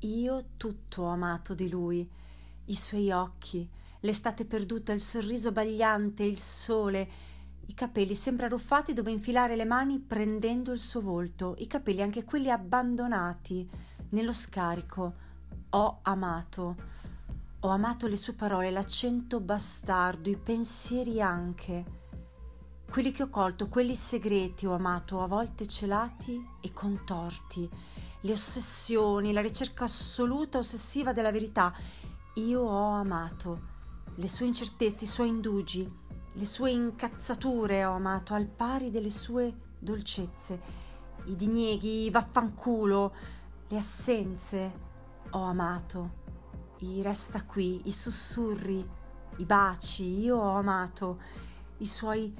Io tutto ho amato di lui, i suoi occhi, l'estate perduta, il sorriso bagliante, il sole, i capelli sempre arruffati dove infilare le mani prendendo il suo volto, i capelli anche quelli abbandonati nello scarico. Ho amato. Ho amato le sue parole, l'accento bastardo, i pensieri anche. Quelli che ho colto, quelli segreti ho amato, a volte celati e contorti, le ossessioni, la ricerca assoluta, ossessiva della verità. Io ho amato le sue incertezze, i suoi indugi, le sue incazzature ho amato al pari delle sue dolcezze, i dinieghi, i vaffanculo, le assenze ho amato, i resta qui, i sussurri, i baci, io ho amato, i suoi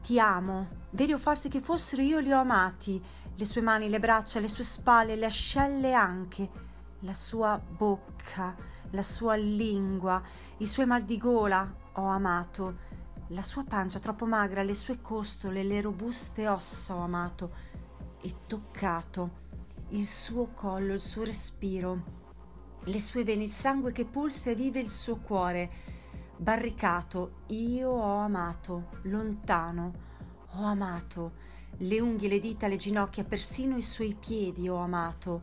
ti amo, veri o falsi che fossero, io li ho amati, le sue mani, le braccia, le sue spalle, le ascelle anche, la sua bocca, la sua lingua, i suoi mal di gola ho amato, la sua pancia troppo magra, le sue costole, le robuste ossa ho amato. E toccato, il suo collo, il suo respiro, le sue vene, il sangue che pulsa e vive il suo cuore, barricato, io ho amato, lontano, ho amato, le unghie, le dita, le ginocchia, persino i suoi piedi ho amato,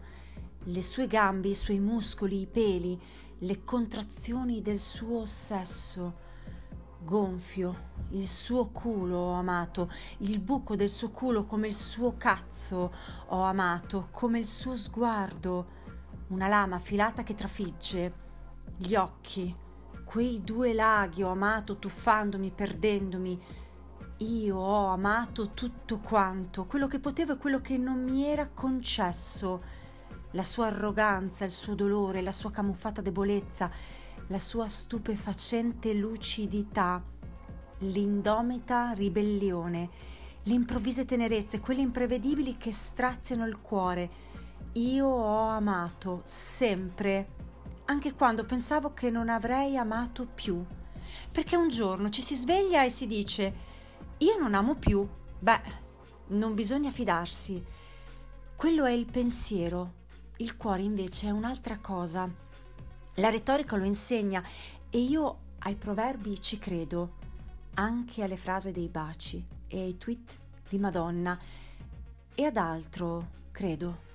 le sue gambe, i suoi muscoli, i peli, le contrazioni del suo sesso, gonfio, il suo culo ho amato, il buco del suo culo come il suo cazzo ho amato, come il suo sguardo, una lama affilata che trafigge, gli occhi, quei due laghi ho amato tuffandomi, perdendomi. Io ho amato tutto quanto, quello che potevo e quello che non mi era concesso. La sua arroganza, il suo dolore, la sua camuffata debolezza, la sua stupefacente lucidità, l'indomita ribellione, le improvvise tenerezze, quelle imprevedibili che straziano il cuore. Io ho amato sempre anche quando pensavo che non avrei amato più. Perché un giorno ci si sveglia e si dice io non amo più. Beh, non bisogna fidarsi. Quello è il pensiero. Il cuore invece è un'altra cosa. La retorica lo insegna e io ai proverbi ci credo, anche alle frasi dei baci e ai tweet di Madonna e ad altro credo.